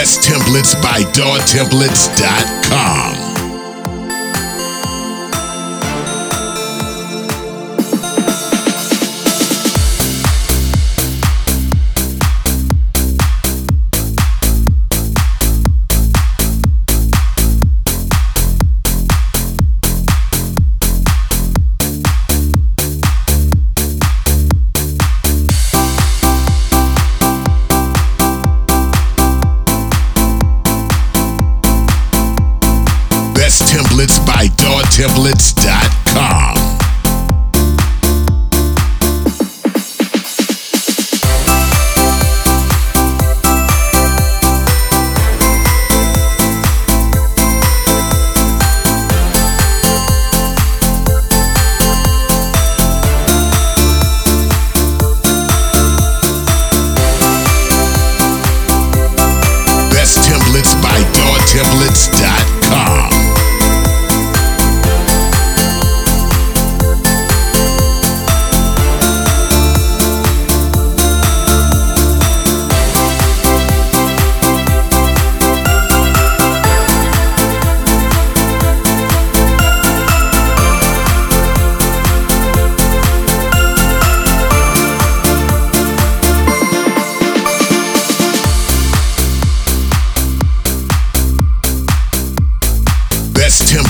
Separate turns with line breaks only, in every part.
Templates by DawTemplates.com. templates by DawTemplates.com. Best templates by DawTemplates.com.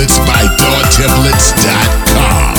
templates by DawTemplates.com.